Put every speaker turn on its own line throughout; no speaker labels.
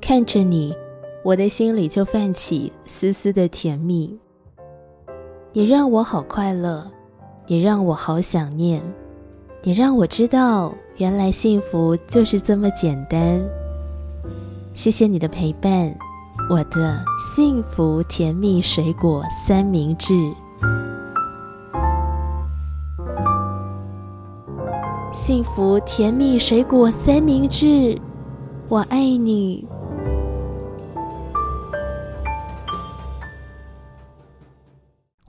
看着你，我的心里就泛起丝丝的甜蜜。你让我好快乐，你让我好想念，你让我知道，原来幸福就是这么简单。谢谢你的陪伴，我的幸福甜蜜水果三明治。幸福甜蜜水果三明治，我爱你。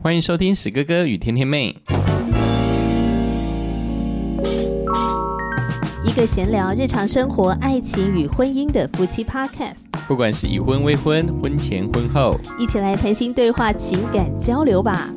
欢迎收听史哥哥与甜甜妹，
一个闲聊日常生活、爱情与婚姻的夫妻 Podcast。
不管是已婚、未婚、婚前、婚后，
一起来谈心对话、情感交流吧。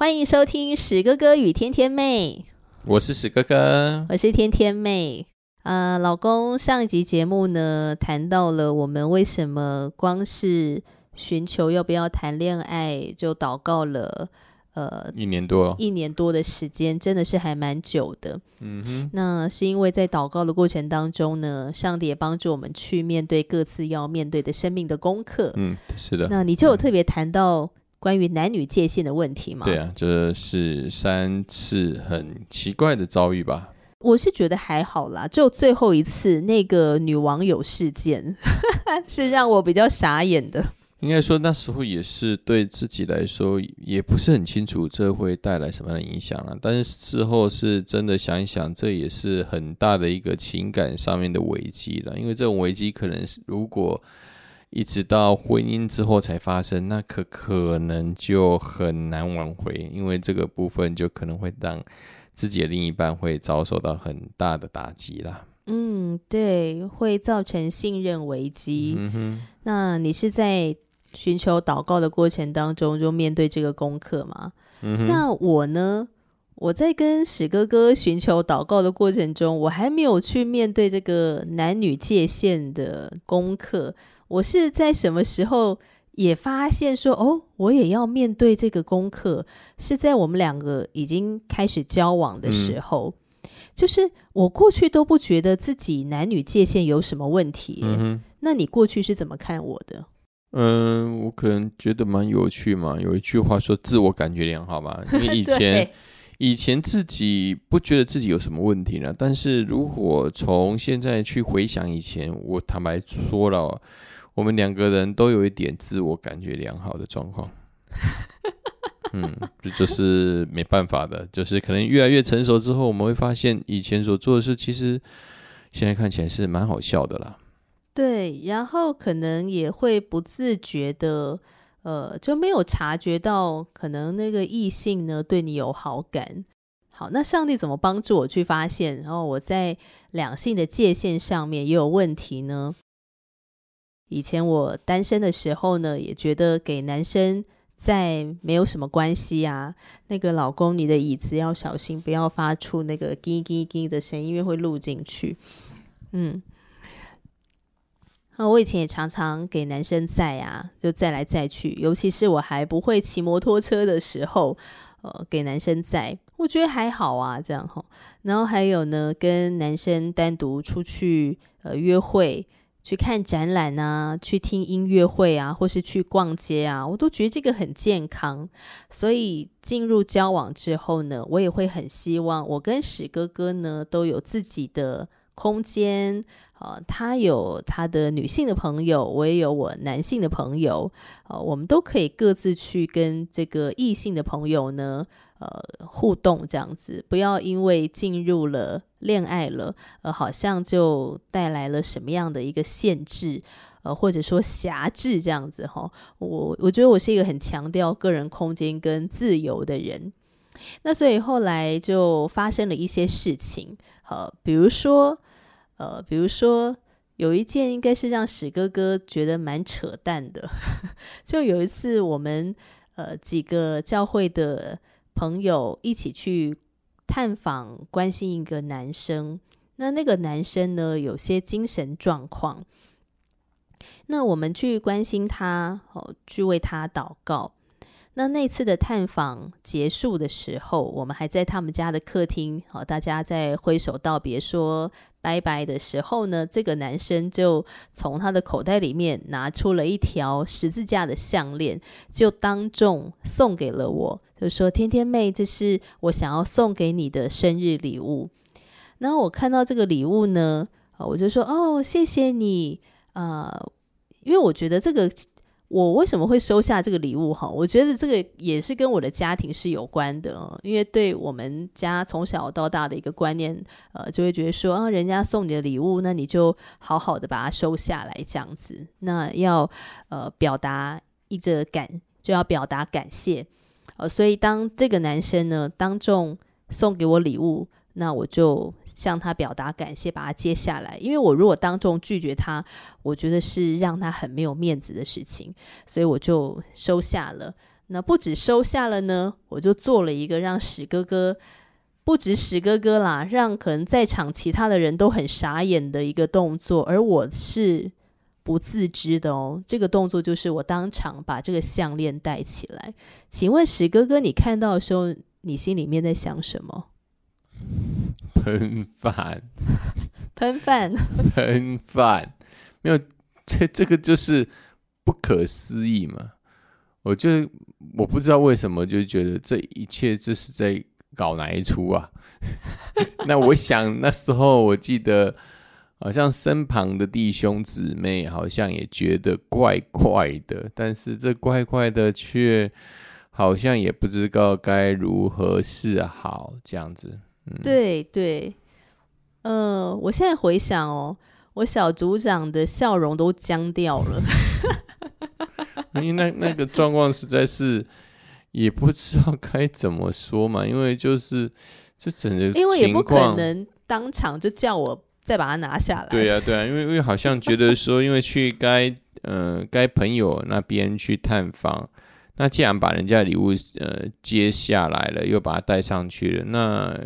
欢迎收听史哥哥与天天妹，
我是史哥哥，
我是天天妹。呃，老公，上一集节目呢，谈到了我们为什么光是寻求要不要谈恋爱就祷告了，呃，
一年多，
一年多的时间，真的是还蛮久的。
嗯哼，
那是因为在祷告的过程当中呢，上帝也帮助我们去面对各自要面对的生命的功课。
嗯，是的。
那你就有特别谈到关于男女界限的问题吗？
对啊，这是三次很奇怪的遭遇吧。
我是觉得还好啦，就最后一次那个女网友事件 是让我比较傻眼的。
应该说那时候也是对自己来说也不是很清楚这会带来什么样的影响了。但是事后是真的想一想，这也是很大的一个情感上面的危机了。因为这种危机可能是如果一直到婚姻之后才发生，那可可能就很难挽回，因为这个部分就可能会让。自己的另一半会遭受到很大的打击啦。
嗯，对，会造成信任危机。嗯哼，那你是在寻求祷告的过程当中就面对这个功课吗？嗯哼，那我呢？我在跟史哥哥寻求祷告的过程中，我还没有去面对这个男女界限的功课。我是在什么时候？也发现说哦，我也要面对这个功课，是在我们两个已经开始交往的时候。就是我过去都不觉得自己男女界限有什么问题。嗯那你过去是怎么看我的？
嗯，我可能觉得蛮有趣嘛。有一句话说“自我感觉良好”嘛，因为以 前以前自己不觉得自己有什么问题呢。但是如果从现在去回想以前，我坦白说了。我们两个人都有一点自我感觉良好的状况，嗯，这就是没办法的，就是可能越来越成熟之后，我们会发现以前所做的事，其实现在看起来是蛮好笑的啦。
对，然后可能也会不自觉的，呃，就没有察觉到可能那个异性呢对你有好感。好，那上帝怎么帮助我去发现，然后我在两性的界限上面也有问题呢？以前我单身的时候呢，也觉得给男生在没有什么关系啊。那个老公，你的椅子要小心，不要发出那个“叽叽叽”的声音，因为会录进去。嗯，啊，我以前也常常给男生载啊，就载来载去，尤其是我还不会骑摩托车的时候，呃，给男生载，我觉得还好啊，这样哈。然后还有呢，跟男生单独出去呃约会。去看展览啊，去听音乐会啊，或是去逛街啊，我都觉得这个很健康。所以进入交往之后呢，我也会很希望我跟史哥哥呢都有自己的空间。呃，他有他的女性的朋友，我也有我男性的朋友。呃，我们都可以各自去跟这个异性的朋友呢。呃，互动这样子，不要因为进入了恋爱了，呃，好像就带来了什么样的一个限制，呃，或者说辖制这样子哈。我我觉得我是一个很强调个人空间跟自由的人，那所以后来就发生了一些事情，呃，比如说，呃，比如说有一件应该是让史哥哥觉得蛮扯淡的，就有一次我们呃几个教会的。朋友一起去探访、关心一个男生，那那个男生呢，有些精神状况。那我们去关心他，哦，去为他祷告。那那次的探访结束的时候，我们还在他们家的客厅，好，大家在挥手道别说拜拜的时候呢，这个男生就从他的口袋里面拿出了一条十字架的项链，就当众送给了我，就说：“天天妹，这是我想要送给你的生日礼物。”然后我看到这个礼物呢，我就说：“哦，谢谢你啊，因为我觉得这个。”我为什么会收下这个礼物？哈，我觉得这个也是跟我的家庭是有关的，因为对我们家从小到大的一个观念，呃，就会觉得说啊，人家送你的礼物，那你就好好的把它收下来，这样子，那要呃表达一个感，就要表达感谢，呃，所以当这个男生呢当众送给我礼物，那我就。向他表达感谢，把他接下来。因为我如果当众拒绝他，我觉得是让他很没有面子的事情，所以我就收下了。那不止收下了呢，我就做了一个让史哥哥，不止史哥哥啦，让可能在场其他的人都很傻眼的一个动作，而我是不自知的哦。这个动作就是我当场把这个项链戴起来。请问史哥哥，你看到的时候，你心里面在想什么？
喷饭，
喷饭，
喷饭，没有这这个就是不可思议嘛？我就我不知道为什么就觉得这一切这是在搞哪一出啊？那我想那时候我记得好像身旁的弟兄姊妹好像也觉得怪怪的，但是这怪怪的却好像也不知道该如何是好这样子。
对对，呃，我现在回想哦，我小组长的笑容都僵掉了，
因为那那个状况实在是也不知道该怎么说嘛，因为就是这整个
因为也不可能当场就叫我再把它拿下来，
对呀对啊，因为因为好像觉得说，因为去该呃该朋友那边去探访。那既然把人家礼物呃接下来了，又把它带上去了，那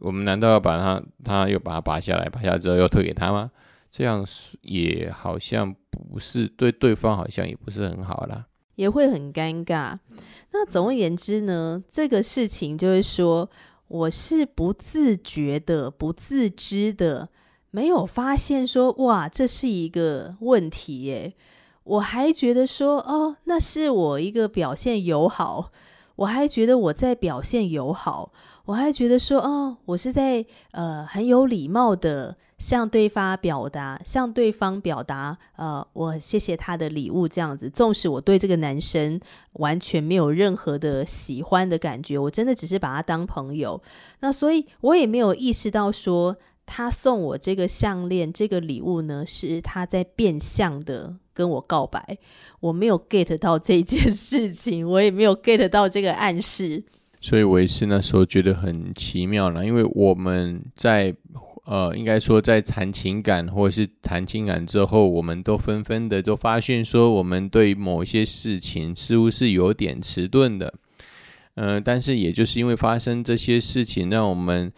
我们难道要把它，他又把它拔下来，拔下来之后又退给他吗？这样也好像不是对对方，好像也不是很好啦，
也会很尴尬。那总而言之呢，这个事情就是说，我是不自觉的、不自知的，没有发现说，哇，这是一个问题耶。我还觉得说，哦，那是我一个表现友好，我还觉得我在表现友好，我还觉得说，哦，我是在呃很有礼貌的向对方表达，向对方表达，呃，我谢谢他的礼物这样子。纵使我对这个男生完全没有任何的喜欢的感觉，我真的只是把他当朋友，那所以我也没有意识到说，他送我这个项链，这个礼物呢，是他在变相的。跟我告白，我没有 get 到这件事情，我也没有 get 到这个暗示，
所以我也是那时候觉得很奇妙了。因为我们在呃，应该说在谈情感或者是谈情感之后，我们都纷纷的都发现说，我们对某一些事情似乎是有点迟钝的。嗯，但是也就是因为发生这些事情，让我们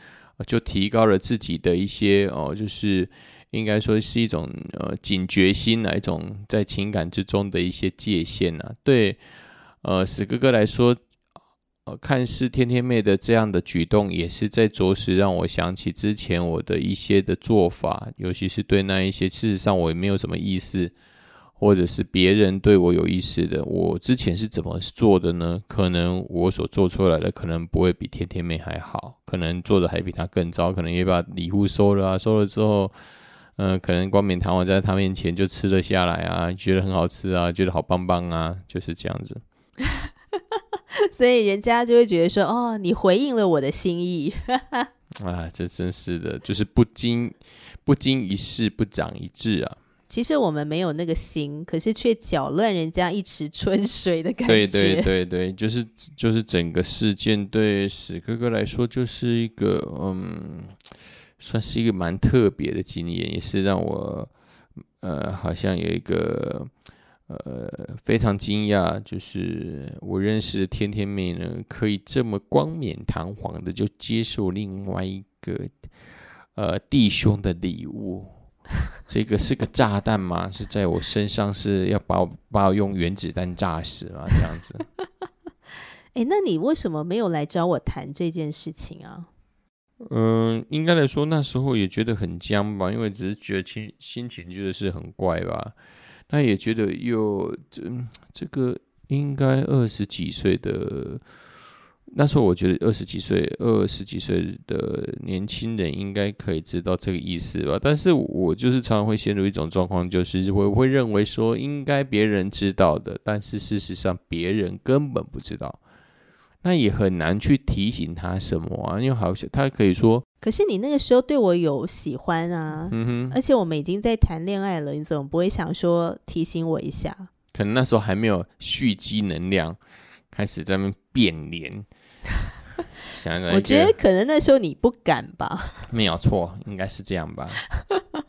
就提高了自己的一些哦，就是。应该说是一种呃警觉心啊，一种在情感之中的一些界限啊。对，呃，史哥哥来说，呃，看似天天妹的这样的举动，也是在着实让我想起之前我的一些的做法，尤其是对那一些事实上我也没有什么意思，或者是别人对我有意思的，我之前是怎么做的呢？可能我所做出来的可能不会比天天妹还好，可能做的还比她更糟，可能也把礼物收了啊，收了之后。嗯，可能冠冕堂皇在他面前就吃了下来啊，觉得很好吃啊，觉得好棒棒啊，就是这样子。
所以人家就会觉得说，哦，你回应了我的心意。
啊，这真是的，就是不经不经一事不长一智啊。
其实我们没有那个心，可是却搅乱人家一池春水的感
觉。对对对对，就是就是整个事件对史哥哥来说就是一个嗯。算是一个蛮特别的经验，也是让我呃好像有一个呃非常惊讶，就是我认识的天天妹呢，可以这么冠冕堂皇的就接受另外一个呃弟兄的礼物，这个是个炸弹吗？是在我身上是要把我把我用原子弹炸死吗？这样子。
哎，那你为什么没有来找我谈这件事情啊？
嗯，应该来说那时候也觉得很僵吧，因为只是觉得心心情觉得是很怪吧。那也觉得又这这个应该二十几岁的。那时候我觉得二十几岁、二十几岁的年轻人应该可以知道这个意思吧，但是我就是常常会陷入一种状况，就是我会认为说应该别人知道的，但是事实上别人根本不知道，那也很难去提醒他什么啊，因为好像他可以说，
可是你那个时候对我有喜欢啊，嗯哼，而且我们已经在谈恋爱了，你怎么不会想说提醒我一下？
可能那时候还没有蓄积能量，开始在那变脸。
我觉得可能那时候你不敢吧，
没有错，应该是这样吧。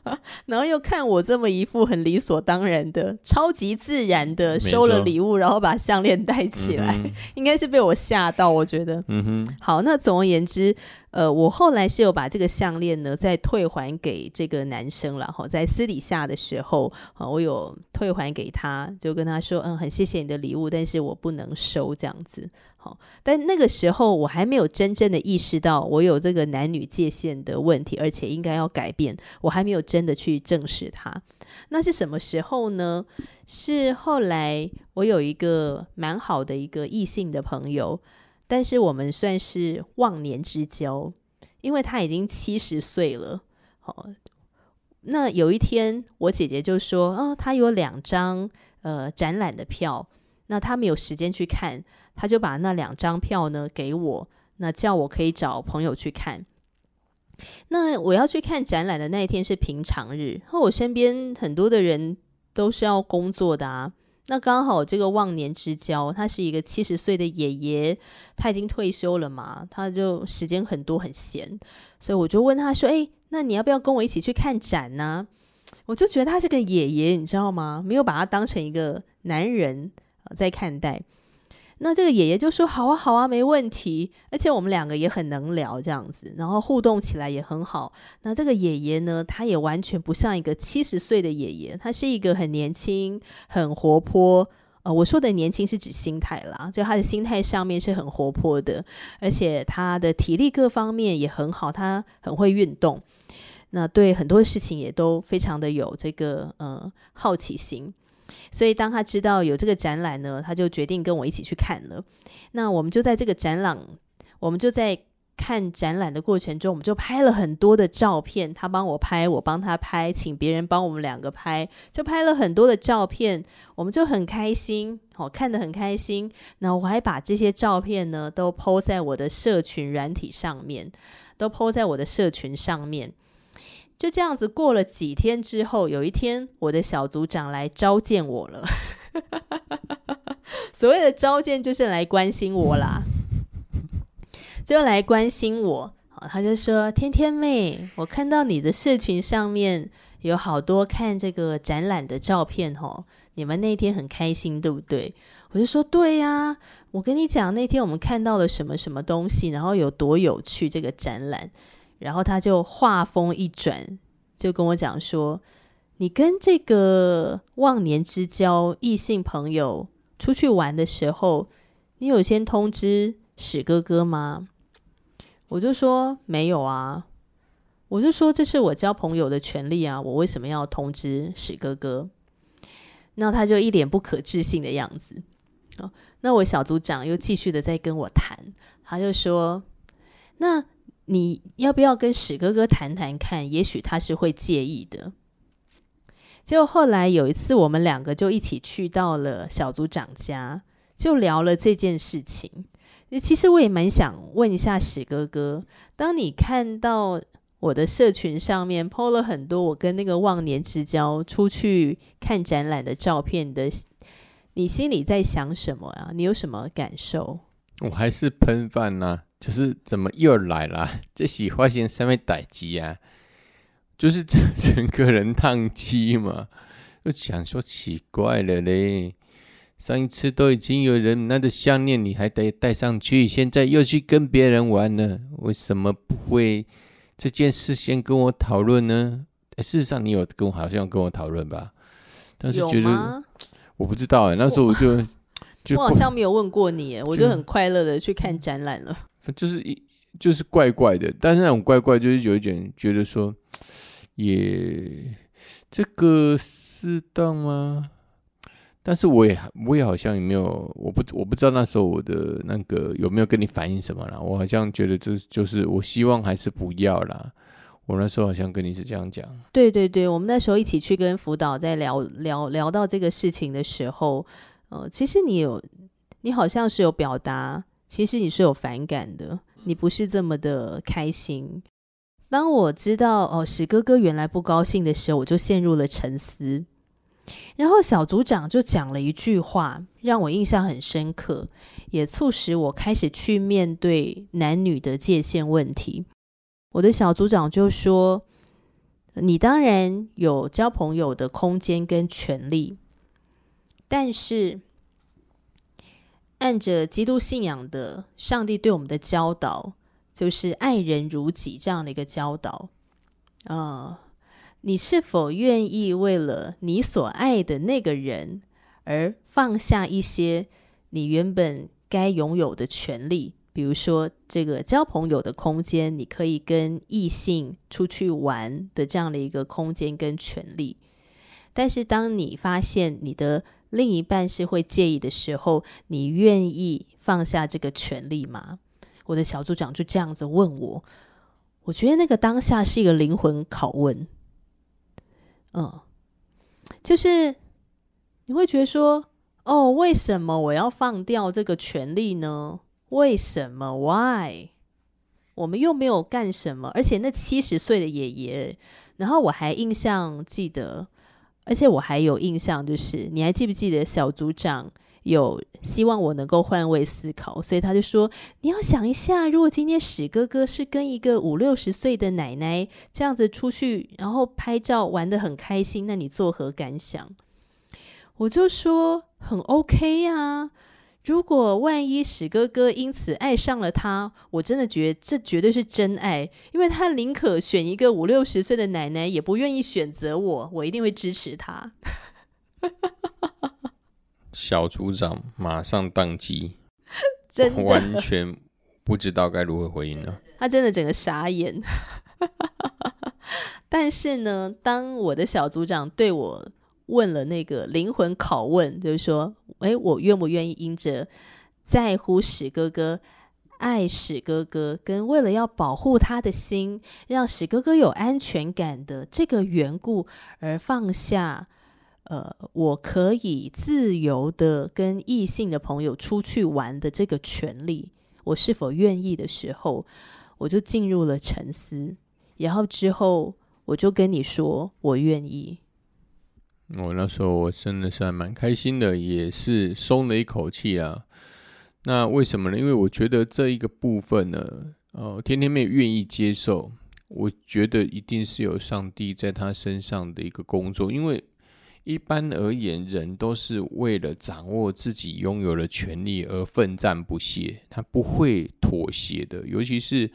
然后又看我这么一副很理所当然的、超级自然的收了礼物，然后把项链戴起来，应该是被我吓到。我觉得，嗯哼。好，那总而言之，呃，我后来是有把这个项链呢再退还给这个男生了。哈，在私底下的时候，啊，我有退还给他，就跟他说，嗯，很谢谢你的礼物，但是我不能收这样子。但那个时候我还没有真正的意识到我有这个男女界限的问题，而且应该要改变。我还没有真的去正视它。那是什么时候呢？是后来我有一个蛮好的一个异性的朋友，但是我们算是忘年之交，因为他已经七十岁了。好，那有一天我姐姐就说：“哦，他有两张呃展览的票。”那他没有时间去看，他就把那两张票呢给我，那叫我可以找朋友去看。那我要去看展览的那一天是平常日，和我身边很多的人都是要工作的啊。那刚好这个忘年之交，他是一个七十岁的爷爷，他已经退休了嘛，他就时间很多很闲，所以我就问他说：“哎，那你要不要跟我一起去看展呢？”我就觉得他是个爷爷，你知道吗？没有把他当成一个男人。在看待，那这个爷爷就说：“好啊，好啊，没问题。”而且我们两个也很能聊，这样子，然后互动起来也很好。那这个爷爷呢，他也完全不像一个七十岁的爷爷，他是一个很年轻、很活泼。呃，我说的年轻是指心态啦，就他的心态上面是很活泼的，而且他的体力各方面也很好，他很会运动。那对很多事情也都非常的有这个呃好奇心。所以，当他知道有这个展览呢，他就决定跟我一起去看了。那我们就在这个展览，我们就在看展览的过程中，我们就拍了很多的照片。他帮我拍，我帮他拍，请别人帮我们两个拍，就拍了很多的照片。我们就很开心，哦，看得很开心。那我还把这些照片呢，都 PO 在我的社群软体上面，都 PO 在我的社群上面。就这样子过了几天之后，有一天我的小组长来召见我了。所谓的召见就是来关心我啦，就来关心我。他就说：“天天妹，我看到你的社群上面有好多看这个展览的照片哦，你们那天很开心，对不对？”我就说：“对呀，我跟你讲，那天我们看到了什么什么东西，然后有多有趣这个展览。”然后他就话锋一转，就跟我讲说：“你跟这个忘年之交异性朋友出去玩的时候，你有先通知史哥哥吗？”我就说：“没有啊。”我就说：“这是我交朋友的权利啊，我为什么要通知史哥哥？”那他就一脸不可置信的样子。哦，那我小组长又继续的在跟我谈，他就说：“那。”你要不要跟史哥哥谈谈看？也许他是会介意的。结果后来有一次，我们两个就一起去到了小组长家，就聊了这件事情。其实我也蛮想问一下史哥哥，当你看到我的社群上面 PO 了很多我跟那个忘年之交出去看展览的照片的，你心里在想什么啊？你有什么感受？
我还是喷饭呢。就是怎么又来了？这是发现什么代机啊？就是整整个人宕机嘛？就想说奇怪了嘞。上一次都已经有人拿着项链，你还得戴上去，现在又去跟别人玩了，为什么不会这件事先跟我讨论呢？事实上，你有跟我好像跟我讨论吧？但是觉得我不知道哎，那时候我就就
我好像没有问过你，我就很快乐的去看展览了。
就是一就是怪怪的，但是那种怪怪就是有一点觉得说，也这个适当吗？但是我也我也好像也没有，我不我不知道那时候我的那个有没有跟你反映什么啦。我好像觉得这就是我希望还是不要啦。我那时候好像跟你是这样讲。
对对对，我们那时候一起去跟辅导在聊聊聊到这个事情的时候，呃，其实你有你好像是有表达，其实你是有反感的，你不是这么的开心。当我知道哦史哥哥原来不高兴的时候，我就陷入了沉思。然后小组长就讲了一句话，让我印象很深刻，也促使我开始去面对男女的界限问题。我的小组长就说：“你当然有交朋友的空间跟权利，但是按着基督信仰的上帝对我们的教导，就是爱人如己这样的一个教导，啊。”你是否愿意为了你所爱的那个人而放下一些你原本该拥有的权利？比如说，这个交朋友的空间，你可以跟异性出去玩的这样的一个空间跟权利。但是，当你发现你的另一半是会介意的时候，你愿意放下这个权利吗？我的小组长就这样子问我，我觉得那个当下是一个灵魂拷问。嗯，就是你会觉得说，哦，为什么我要放掉这个权利呢？为什么？Why？我们又没有干什么，而且那七十岁的爷爷，然后我还印象记得，而且我还有印象，就是你还记不记得小组长？有希望我能够换位思考，所以他就说：“你要想一下，如果今天史哥哥是跟一个五六十岁的奶奶这样子出去，然后拍照玩的很开心，那你作何感想？”我就说：“很 OK 呀。如果万一史哥哥因此爱上了他，我真的觉得这绝对是真爱，因为他宁可选一个五六十岁的奶奶，也不愿意选择我，我一定会支持他。”
小组长马上宕机，
真
完全不知道该如何回应了。
他真的整个傻眼。但是呢，当我的小组长对我问了那个灵魂拷问，就是说：“哎，我愿不愿意因着在乎史哥哥、爱史哥哥，跟为了要保护他的心，让史哥哥有安全感的这个缘故，而放下？”呃，我可以自由的跟异性的朋友出去玩的这个权利，我是否愿意的时候，我就进入了沉思。然后之后，我就跟你说，我愿意。
我那时候我真的是还蛮开心的，也是松了一口气啊。那为什么呢？因为我觉得这一个部分呢，呃，天天妹愿意接受，我觉得一定是有上帝在他身上的一个工作，因为。一般而言，人都是为了掌握自己拥有的权利而奋战不懈，他不会妥协的。尤其是，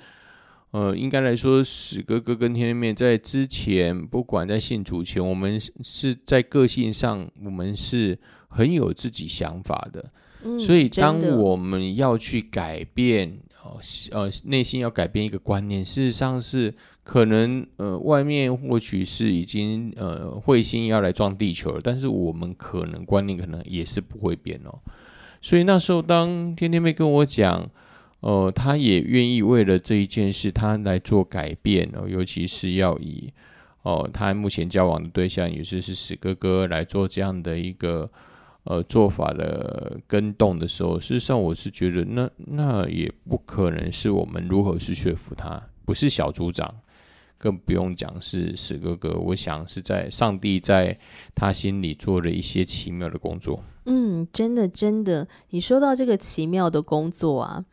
呃，应该来说，史哥哥跟天天面在之前，不管在信主前，我们是在个性上，我们是很有自己想法的。所以，当我们要去改变，哦，呃，内心要改变一个观念，事实上是。可能呃，外面或许是已经呃彗星要来撞地球了，但是我们可能观念可能也是不会变哦。所以那时候，当天天妹跟我讲，呃，他也愿意为了这一件事，他来做改变哦，尤其是要以哦，他目前交往的对象也是是史哥哥来做这样的一个呃做法的跟动的时候，事实上我是觉得，那那也不可能是我们如何去说服他，不是小组长。更不用讲是史哥哥，我想是在上帝在他心里做了一些奇妙的工作。
嗯，真的真的，你说到这个奇妙的工作啊，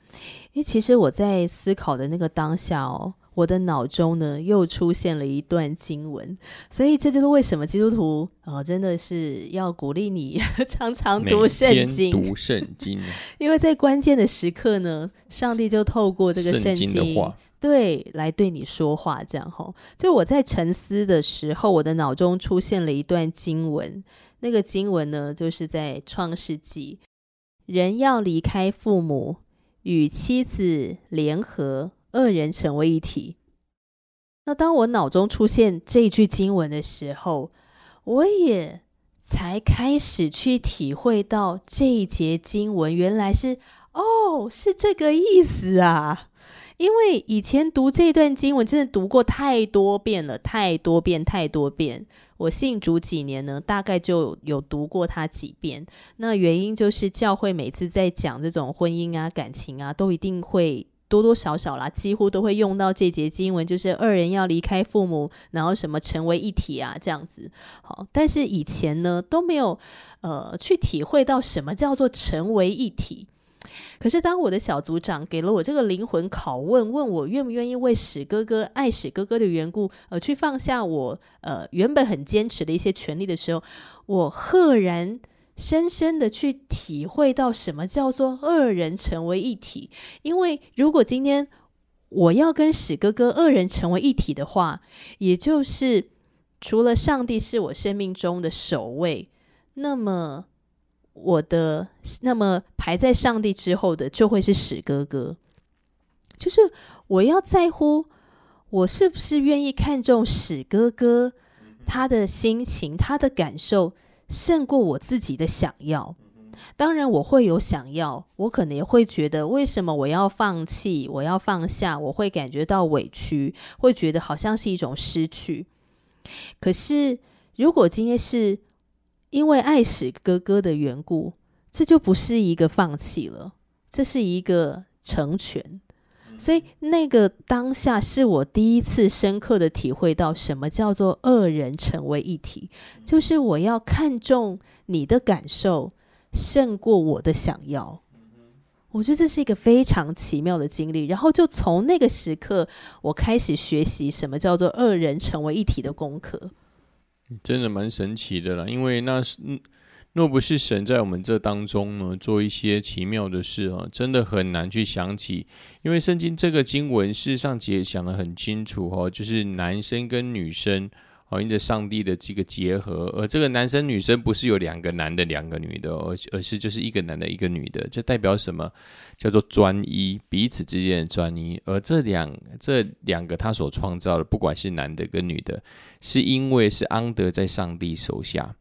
因为其实我在思考的那个当下哦，我的脑中呢又出现了一段经文，所以这就是为什么基督徒啊真的是要鼓励你 常常读圣经，
读圣经，
因为在关键的时刻呢，上帝就透过这个圣经
的话。
对，来对你说话，这样吼。就我在沉思的时候，我的脑中出现了一段经文。那个经文呢，就是在创世纪，人要离开父母，与妻子联合，二人成为一体。那当我脑中出现这句经文的时候，我也才开始去体会到这一节经文原来是哦，是这个意思啊。因为以前读这段经文真的读过太多遍了，太多遍，太多遍。我信主几年呢，大概就有读过它几遍。那原因就是教会每次在讲这种婚姻啊、感情啊，都一定会多多少少啦，几乎都会用到这节经文，就是二人要离开父母，然后什么成为一体啊这样子。好，但是以前呢都没有呃去体会到什么叫做成为一体。可是，当我的小组长给了我这个灵魂拷问，问我愿不愿意为史哥哥、爱史哥哥的缘故，呃，去放下我呃原本很坚持的一些权利的时候，我赫然深深的去体会到什么叫做二人成为一体。因为如果今天我要跟史哥哥二人成为一体的话，也就是除了上帝是我生命中的首位，那么。我的那么排在上帝之后的就会是史哥哥，就是我要在乎我是不是愿意看重史哥哥他的心情他的感受胜过我自己的想要。当然我会有想要，我可能也会觉得为什么我要放弃，我要放下，我会感觉到委屈，会觉得好像是一种失去。可是如果今天是。因为爱史哥哥的缘故，这就不是一个放弃了，这是一个成全。所以那个当下是我第一次深刻的体会到什么叫做二人成为一体，就是我要看重你的感受胜过我的想要。我觉得这是一个非常奇妙的经历。然后就从那个时刻，我开始学习什么叫做二人成为一体的功课。
真的蛮神奇的啦，因为那是若不是神在我们这当中呢，做一些奇妙的事啊，真的很难去想起。因为圣经这个经文事实上解讲的很清楚哦，就是男生跟女生。因着上帝的这个结合，而这个男生女生不是有两个男的、两个女的，而而是就是一个男的、一个女的，这代表什么？叫做专一，彼此之间的专一。而这两这两个他所创造的，不管是男的跟女的，是因为是安德在上帝手下，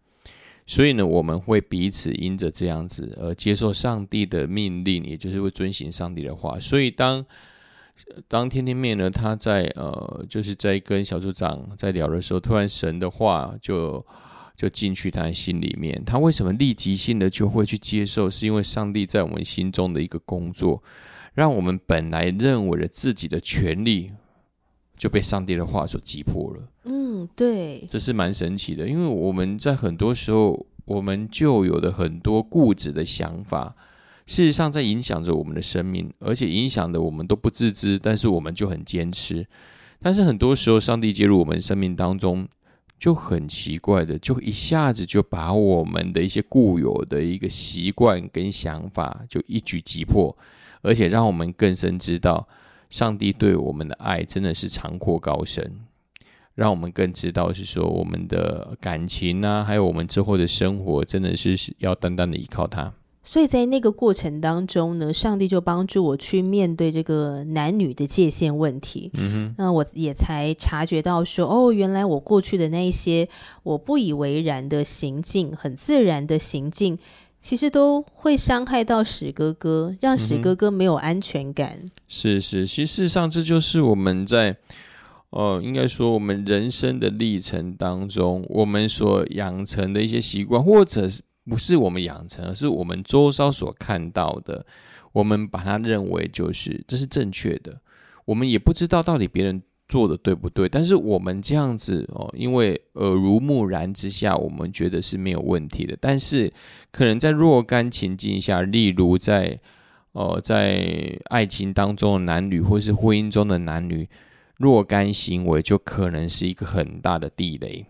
所以呢，我们会彼此因着这样子而接受上帝的命令，也就是会遵行上帝的话。所以当当天天面呢，他在呃，就是在跟小组长在聊的时候，突然神的话就就进去他的心里面。他为什么立即性的就会去接受？是因为上帝在我们心中的一个工作，让我们本来认为的自己的权利就被上帝的话所击破了。
嗯，对，
这是蛮神奇的，因为我们在很多时候，我们就有的很多固执的想法。事实上，在影响着我们的生命，而且影响的我们都不自知，但是我们就很坚持。但是很多时候，上帝介入我们生命当中，就很奇怪的，就一下子就把我们的一些固有的一个习惯跟想法，就一举击破，而且让我们更深知道，上帝对我们的爱真的是长阔高深，让我们更知道是说，我们的感情啊，还有我们之后的生活，真的是要单单的依靠他。
所以在那个过程当中呢，上帝就帮助我去面对这个男女的界限问题。嗯哼，那我也才察觉到说，哦，原来我过去的那一些我不以为然的行径，很自然的行径，其实都会伤害到史哥哥，让史哥哥没有安全感。
是是，其实事实上这就是我们在，呃，应该说我们人生的历程当中，我们所养成的一些习惯，或者是。不是我们养成，而是我们周遭所看到的，我们把它认为就是这是正确的。我们也不知道到底别人做的对不对，但是我们这样子哦，因为耳濡目染之下，我们觉得是没有问题的。但是可能在若干情境下，例如在呃在爱情当中的男女，或是婚姻中的男女，若干行为就可能是一个很大的地雷。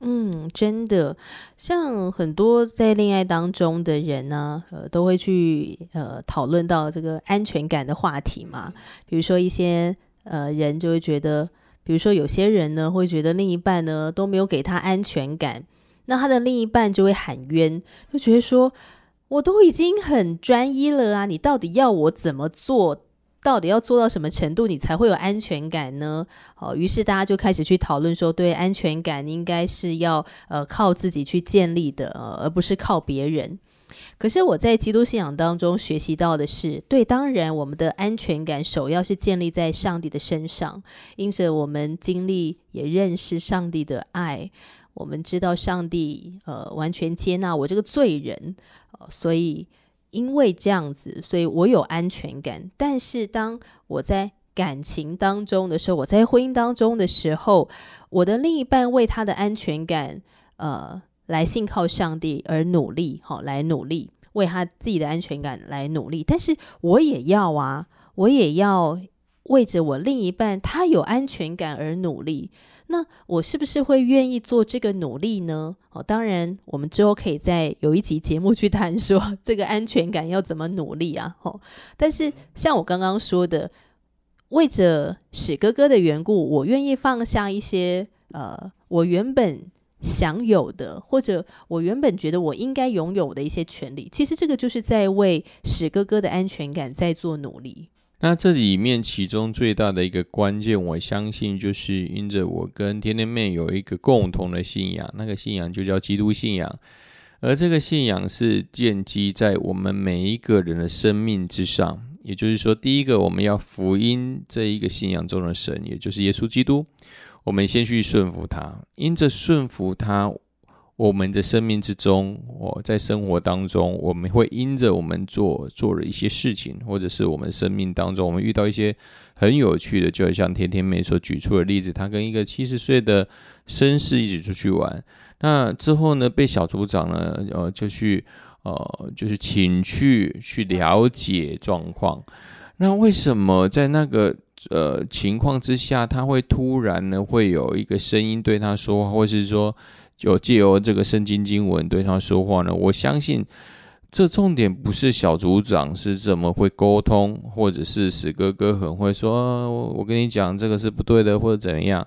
嗯，真的，像很多在恋爱当中的人呢，呃，都会去呃讨论到这个安全感的话题嘛。比如说一些呃人就会觉得，比如说有些人呢会觉得另一半呢都没有给他安全感，那他的另一半就会喊冤，就觉得说我都已经很专一了啊，你到底要我怎么做？到底要做到什么程度，你才会有安全感呢？哦，于是大家就开始去讨论说，对安全感应该是要呃靠自己去建立的，呃，而不是靠别人。可是我在基督信仰当中学习到的是，对，当然我们的安全感首要是建立在上帝的身上，因着我们经历也认识上帝的爱，我们知道上帝呃完全接纳我这个罪人，所以。因为这样子，所以我有安全感。但是当我在感情当中的时候，我在婚姻当中的时候，我的另一半为他的安全感，呃，来信靠上帝而努力，好，来努力为他自己的安全感来努力。但是我也要啊，我也要。为着我另一半他有安全感而努力，那我是不是会愿意做这个努力呢？哦，当然，我们之后可以再有一集节目去谈说 这个安全感要怎么努力啊。哦，但是像我刚刚说的，为着史哥哥的缘故，我愿意放下一些呃，我原本享有的，或者我原本觉得我应该拥有的一些权利。其实这个就是在为史哥哥的安全感在做努力。
那这里面其中最大的一个关键，我相信就是因着我跟天天妹有一个共同的信仰，那个信仰就叫基督信仰，而这个信仰是建基在我们每一个人的生命之上。也就是说，第一个我们要福音这一个信仰中的神，也就是耶稣基督，我们先去顺服他，因着顺服他。我们的生命之中，我在生活当中，我们会因着我们做做了一些事情，或者是我们生命当中，我们遇到一些很有趣的，就像甜甜妹所举出的例子，她跟一个七十岁的绅士一起出去玩，那之后呢，被小组长呢，呃，就去，呃，就是请去去了解状况。那为什么在那个呃情况之下，他会突然呢，会有一个声音对他说话，或是说？就借由这个圣经经文对他说话呢，我相信这重点不是小组长是怎么会沟通，或者是史哥哥很会说，我跟你讲这个是不对的，或者怎样，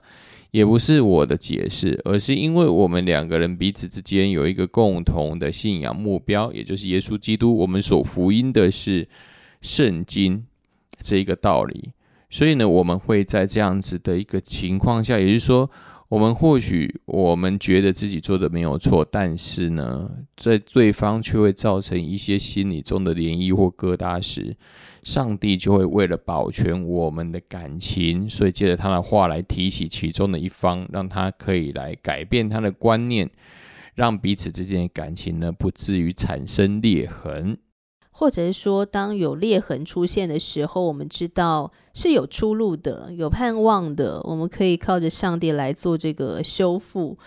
也不是我的解释，而是因为我们两个人彼此之间有一个共同的信仰目标，也就是耶稣基督，我们所福音的是圣经这一个道理，所以呢，我们会在这样子的一个情况下，也就是说。我们或许我们觉得自己做的没有错，但是呢，在对方却会造成一些心理中的涟漪或疙瘩时，上帝就会为了保全我们的感情，所以借着他的话来提起其中的一方，让他可以来改变他的观念，让彼此之间的感情呢不至于产生裂痕。
或者是说，当有裂痕出现的时候，我们知道是有出路的，有盼望的，我们可以靠着上帝来做这个修复。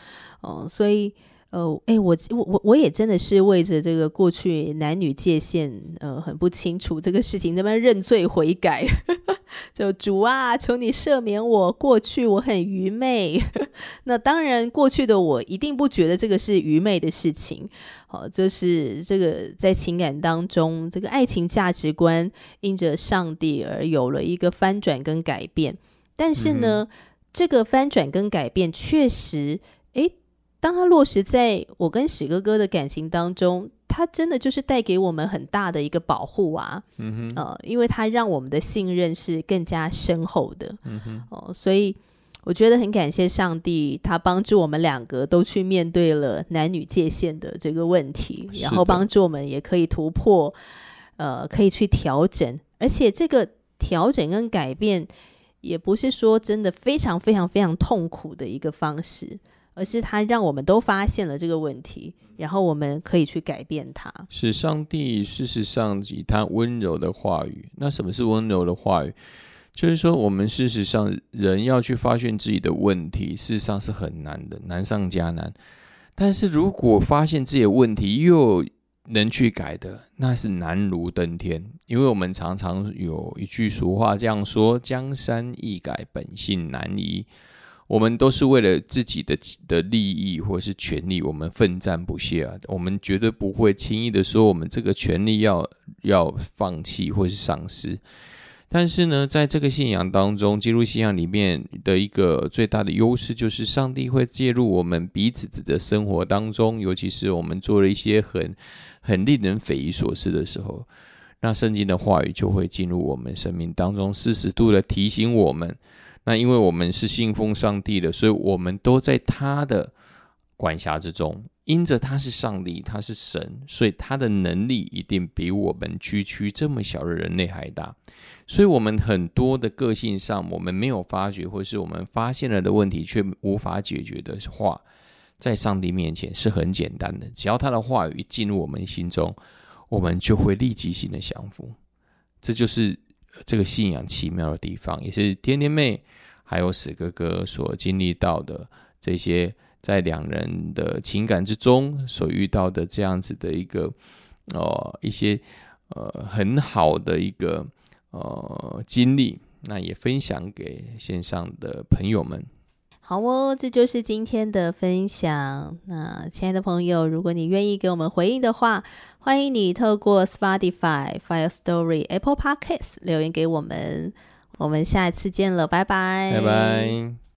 哦，所以。呃，哎，我我我我也真的是为着这个过去男女界限呃很不清楚这个事情，那边认罪悔改，就主啊，求你赦免我过去我很愚昧。那当然，过去的我一定不觉得这个是愚昧的事情。好，就是这个在情感当中，这个爱情价值观因着上帝而有了一个翻转跟改变。但是呢，这个翻转跟改变确实，哎。当他落实在我跟史哥哥的感情当中，他真的就是带给我们很大的一个保护啊，嗯哼，呃，因为他让我们的信任是更加深厚的，嗯哼，哦，所以我觉得很感谢上帝，他帮助我们两个都去面对了男女界限的这个问题，然后帮助我们也可以突破，呃，可以去调整，而且这个调整跟改变也不是说真的非常非常非常痛苦的一个方式。而是他让我们都发现了这个问题，然后我们可以去改变它。
是上帝事实上以他温柔的话语。那什么是温柔的话语？就是说，我们事实上人要去发现自己的问题，事实上是很难的，难上加难。但是如果发现自己的问题又能去改的，那是难如登天。因为我们常常有一句俗话这样说：“江山易改，本性难移。”我们都是为了自己的的利益或是权利，我们奋战不懈啊！我们绝对不会轻易的说我们这个权利要要放弃或是丧失。但是呢，在这个信仰当中，基督信仰里面的一个最大的优势，就是上帝会介入我们彼此的生活当中，尤其是我们做了一些很很令人匪夷所思的时候，那圣经的话语就会进入我们生命当中，四十度的提醒我们。那因为我们是信奉上帝的，所以我们都在他的管辖之中。因着他是上帝，他是神，所以他的能力一定比我们区区这么小的人类还大。所以，我们很多的个性上，我们没有发觉，或是我们发现了的问题却无法解决的话，在上帝面前是很简单的。只要他的话语进入我们心中，我们就会立即性的降服。这就是这个信仰奇妙的地方，也是天天妹还有史哥哥所经历到的这些。在两人的情感之中所遇到的这样子的一个，呃，一些呃很好的一个呃经历，那也分享给线上的朋友们。
好哦，这就是今天的分享。那亲爱的朋友，如果你愿意给我们回应的话，欢迎你透过 Spotify、Fire Story、Apple Podcasts 留言给我们。我们下一次见了，拜拜，
拜拜。